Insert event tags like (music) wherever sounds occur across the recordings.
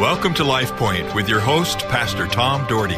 Welcome to Life Point with your host, Pastor Tom Dougherty.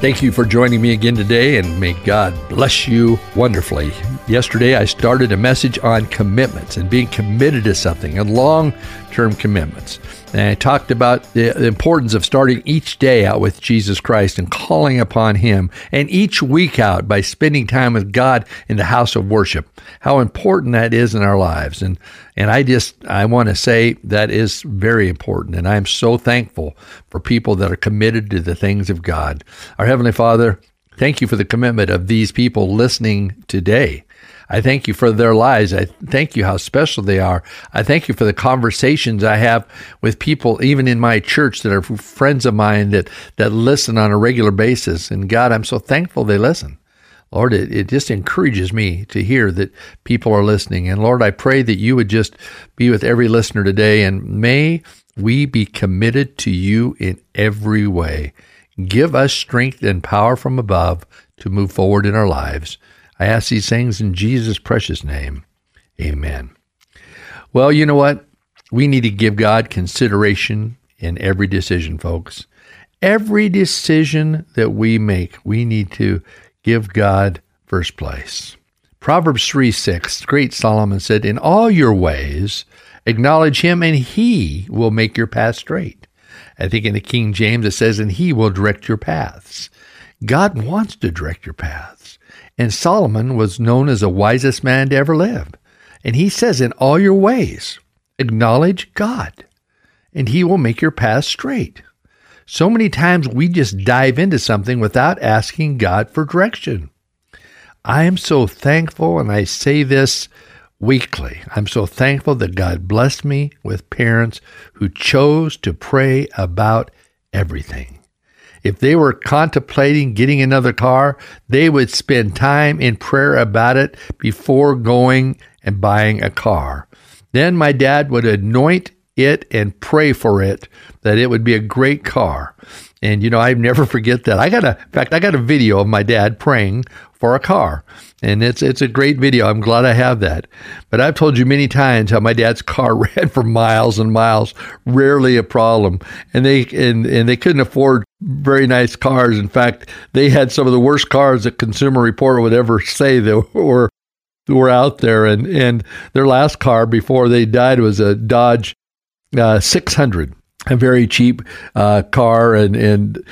Thank you for joining me again today, and may God bless you wonderfully. Yesterday, I started a message on commitments and being committed to something and long term commitments. And I talked about the importance of starting each day out with Jesus Christ and calling upon Him, and each week out by spending time with God in the house of worship. How important that is in our lives. And, and I just, I want to say that is very important. And I'm so thankful for people that are committed to the things of God. Our Heavenly Father, thank you for the commitment of these people listening today. I thank you for their lives. I thank you how special they are. I thank you for the conversations I have with people, even in my church, that are friends of mine that, that listen on a regular basis. And God, I'm so thankful they listen. Lord, it, it just encourages me to hear that people are listening. And Lord, I pray that you would just be with every listener today and may we be committed to you in every way. Give us strength and power from above to move forward in our lives. I ask these things in Jesus' precious name. Amen. Well, you know what? We need to give God consideration in every decision, folks. Every decision that we make, we need to give God first place. Proverbs 3 6, great Solomon said, In all your ways, acknowledge him, and he will make your path straight. I think in the King James it says, And he will direct your paths. God wants to direct your paths. And Solomon was known as the wisest man to ever live. And he says, In all your ways, acknowledge God, and he will make your path straight. So many times we just dive into something without asking God for direction. I am so thankful, and I say this weekly. I'm so thankful that God blessed me with parents who chose to pray about everything. If they were contemplating getting another car, they would spend time in prayer about it before going and buying a car. Then my dad would anoint it and pray for it that it would be a great car. And you know, I never forget that. I got a in fact I got a video of my dad praying for a car. And it's it's a great video. I'm glad I have that. But I've told you many times how my dad's car (laughs) ran for miles and miles, rarely a problem. And they and, and they couldn't afford very nice cars. In fact, they had some of the worst cars that Consumer Report would ever say that (laughs) were were out there. And and their last car before they died was a Dodge uh, 600, a very cheap uh, car, and and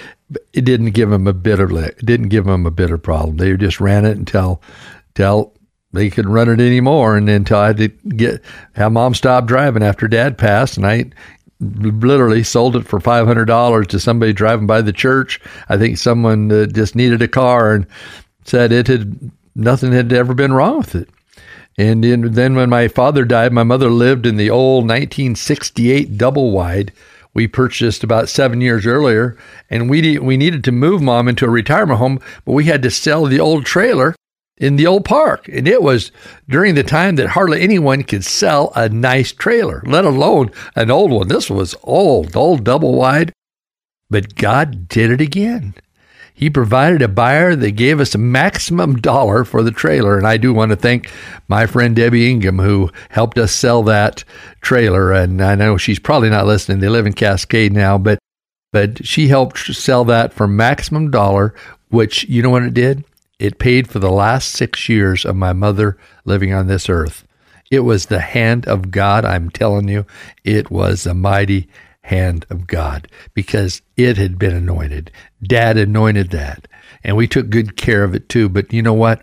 it didn't give them a bit of didn't give them a bit of problem. They just ran it until until they couldn't run it anymore, and until I had to get have mom stop driving after dad passed, and I literally sold it for five hundred dollars to somebody driving by the church. I think someone uh, just needed a car and said it had nothing had ever been wrong with it. And then when my father died, my mother lived in the old 1968 double wide we purchased about seven years earlier, and we we needed to move mom into a retirement home, but we had to sell the old trailer in the old park. And it was during the time that hardly anyone could sell a nice trailer, let alone an old one. This was old, old double wide. But God did it again. He provided a buyer that gave us a maximum dollar for the trailer. And I do want to thank my friend Debbie Ingham, who helped us sell that trailer. And I know she's probably not listening. They live in Cascade now, but but she helped sell that for maximum dollar, which you know what it did? It paid for the last six years of my mother living on this earth. It was the hand of God, I'm telling you. It was a mighty hand of God because it had been anointed. Dad anointed that, and we took good care of it too. But you know what?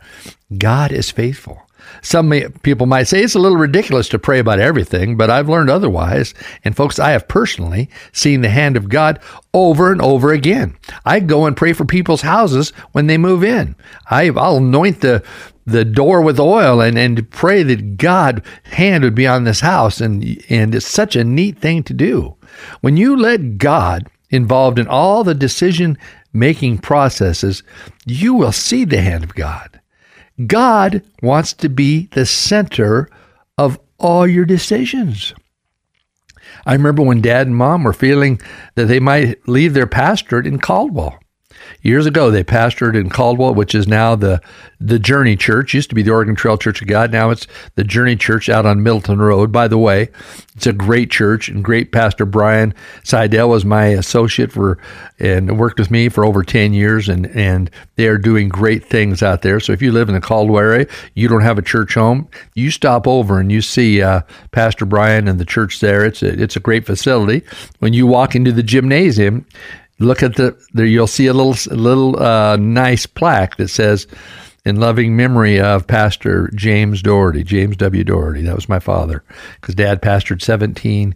God is faithful. Some people might say it's a little ridiculous to pray about everything, but I've learned otherwise. And folks, I have personally seen the hand of God over and over again. I go and pray for people's houses when they move in. I, I'll anoint the the door with oil and, and pray that God hand would be on this house and and it's such a neat thing to do. When you let God involved in all the decision making processes, you will see the hand of God. God wants to be the center of all your decisions. I remember when dad and mom were feeling that they might leave their pastorate in Caldwell. Years ago, they pastored in Caldwell, which is now the the Journey Church. Used to be the Oregon Trail Church of God. Now it's the Journey Church out on Middleton Road. By the way, it's a great church and great pastor. Brian Seidel was my associate for and worked with me for over ten years, and and they are doing great things out there. So if you live in the Caldwell area, you don't have a church home, you stop over and you see uh, Pastor Brian and the church there. It's a, it's a great facility. When you walk into the gymnasium, look at the there you'll see a little little uh, nice plaque that says in loving memory of pastor james dougherty james w. Dougherty. That was my father. Because dad pastored 17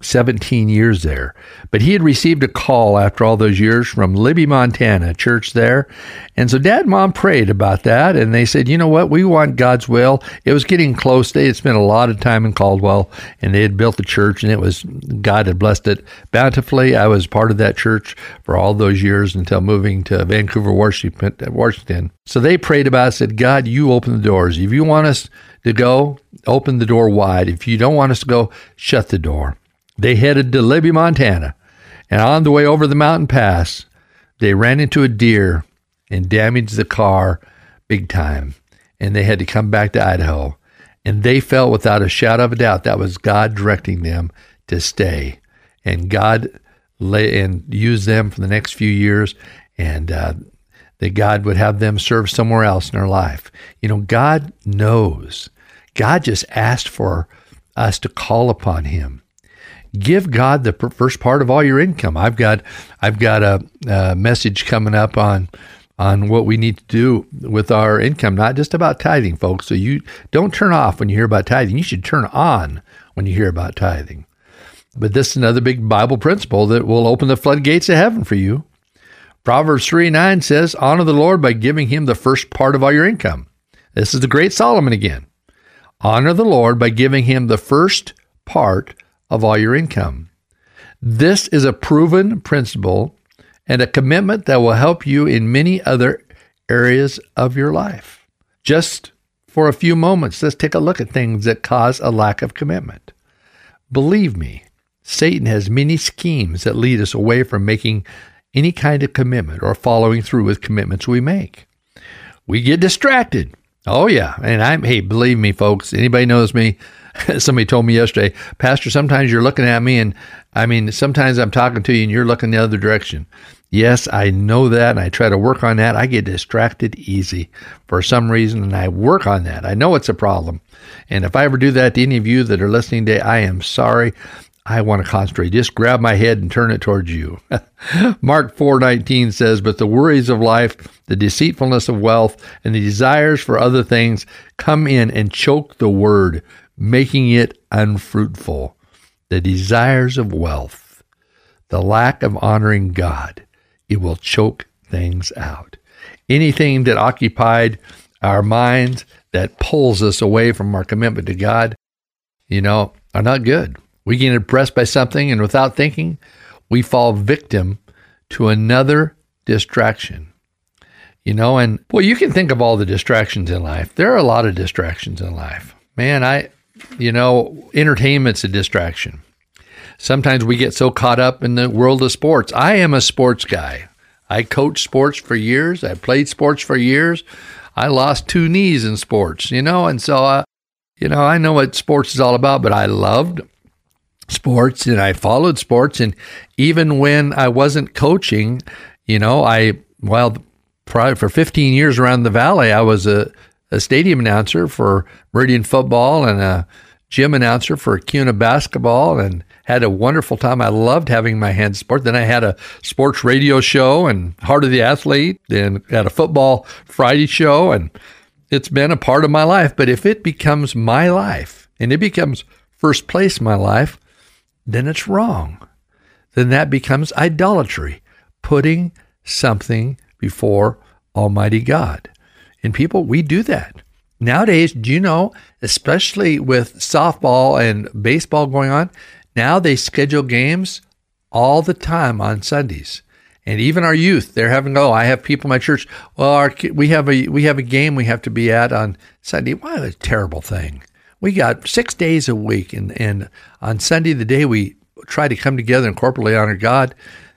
17 years there. But he had received a call after all those years from Libby, Montana, church there. And so dad and mom prayed about that. And they said, you know what? We want God's will. It was getting close. They had spent a lot of time in Caldwell and they had built the church and it was, God had blessed it bountifully. I was part of that church for all those years until moving to Vancouver, Washington. So they prayed about it, said, God, you open the doors. If you want us to go, open the door wide. If you don't want us to go, shut the door. They headed to Libby, Montana, and on the way over the mountain pass, they ran into a deer and damaged the car big time. And they had to come back to Idaho. And they felt without a shadow of a doubt that was God directing them to stay. And God lay and use them for the next few years, and uh, that God would have them serve somewhere else in their life. You know, God knows. God just asked for us to call upon Him give God the first part of all your income. I've got I've got a, a, message coming up on on what we need to do with our income, not just about tithing, folks. So you don't turn off when you hear about tithing. You should turn on when you hear about tithing. But this is another big Bible principle that will open the floodgates of heaven for you. Proverbs 3 9 says, Honor the Lord by giving him the first part of all your income. This is the great Solomon again. Honor the Lord by giving him the first part of all your income. This is a proven principle and a commitment that will help you in many other areas of your life. Just for a few moments, let's take a look at things that cause a lack of commitment. Believe me, Satan has many schemes that lead us away from making any kind of commitment or following through with commitments we make. We get distracted. Oh yeah, and I'm hey, believe me folks, anybody knows me, (laughs) somebody told me yesterday, Pastor, sometimes you're looking at me and I mean, sometimes I'm talking to you and you're looking the other direction. Yes, I know that and I try to work on that. I get distracted easy for some reason and I work on that. I know it's a problem. And if I ever do that to any of you that are listening today, I am sorry. I want to concentrate. Just grab my head and turn it towards you. (laughs) Mark 4:19 says, "But the worries of life, the deceitfulness of wealth, and the desires for other things come in and choke the word, making it unfruitful. The desires of wealth, the lack of honoring God, it will choke things out. Anything that occupied our minds that pulls us away from our commitment to God, you know, are not good. We get impressed by something, and without thinking, we fall victim to another distraction. You know, and well, you can think of all the distractions in life. There are a lot of distractions in life. Man, I you know, entertainment's a distraction. Sometimes we get so caught up in the world of sports. I am a sports guy. I coached sports for years. I played sports for years. I lost two knees in sports, you know, and so I, uh, you know, I know what sports is all about, but I loved sports and I followed sports. And even when I wasn't coaching, you know, I, well, probably for 15 years around the valley, I was a a stadium announcer for Meridian football and a gym announcer for Kuna basketball and had a wonderful time. I loved having my hands sport. Then I had a sports radio show and Heart of the Athlete and had a football Friday show and it's been a part of my life. But if it becomes my life and it becomes first place my life, then it's wrong. Then that becomes idolatry, putting something before Almighty God. And people, we do that. Nowadays, do you know, especially with softball and baseball going on, now they schedule games all the time on Sundays. And even our youth, they're having, oh, I have people in my church. Well, our, we have a we have a game we have to be at on Sunday. What a terrible thing. We got six days a week, and, and on Sunday, the day we try to come together and corporately honor God,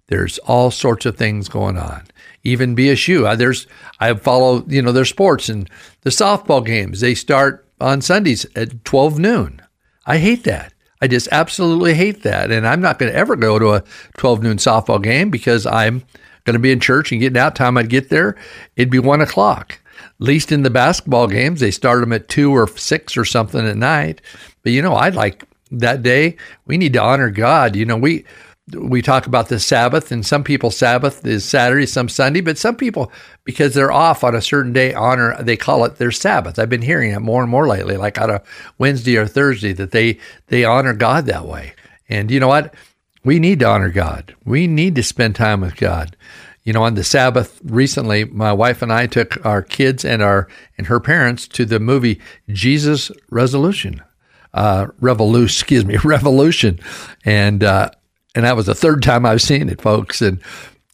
There's all sorts of things going on. Even BSU, there's I follow you know their sports and the softball games. They start on Sundays at 12 noon. I hate that. I just absolutely hate that, and I'm not going to ever go to a 12 noon softball game because I'm going to be in church and getting out. Time I'd get there, it'd be one o'clock. At least in the basketball games, they start them at two or six or something at night. But you know, I'd like that day. We need to honor God. You know, we we talk about the Sabbath, and some people Sabbath is Saturday, some Sunday, but some people, because they're off on a certain day, honor they call it their Sabbath. I've been hearing it more and more lately, like on a Wednesday or Thursday, that they they honor God that way. And you know what? We need to honor God. We need to spend time with God. You know, on the Sabbath recently, my wife and I took our kids and our and her parents to the movie Jesus Resolution, uh, Revolution, (laughs) excuse me, Revolution, and uh, and that was the third time I've seen it, folks. And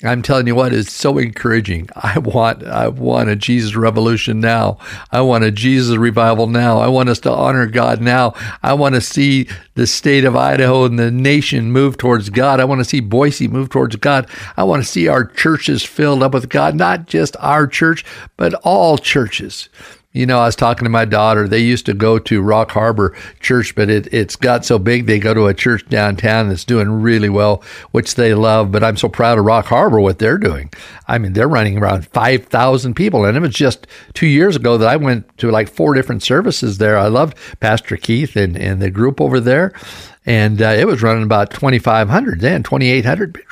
I'm telling you what is so encouraging. I want I want a Jesus revolution now. I want a Jesus revival now. I want us to honor God now. I want to see the state of Idaho and the nation move towards God. I want to see Boise move towards God. I want to see our churches filled up with God, not just our church, but all churches. You know, I was talking to my daughter. They used to go to Rock Harbor Church, but it, it's got so big they go to a church downtown that's doing really well, which they love. But I'm so proud of Rock Harbor, what they're doing. I mean, they're running around 5,000 people. And it was just two years ago that I went to like four different services there. I loved Pastor Keith and, and the group over there and uh, it was running about 2,500 then, 2,800,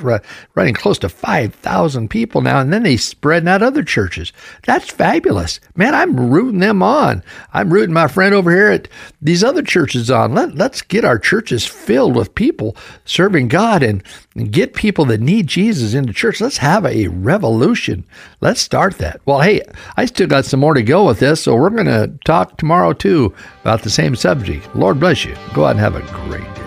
running close to 5,000 people now. And then they spreading out other churches. That's fabulous. Man, I'm rooting them on. I'm rooting my friend over here at these other churches on. Let, let's get our churches filled with people serving God and, and get people that need Jesus into church. Let's have a revolution. Let's start that. Well, hey, I still got some more to go with this, so we're going to talk tomorrow too about the same subject. Lord bless you. Go out and have a great day.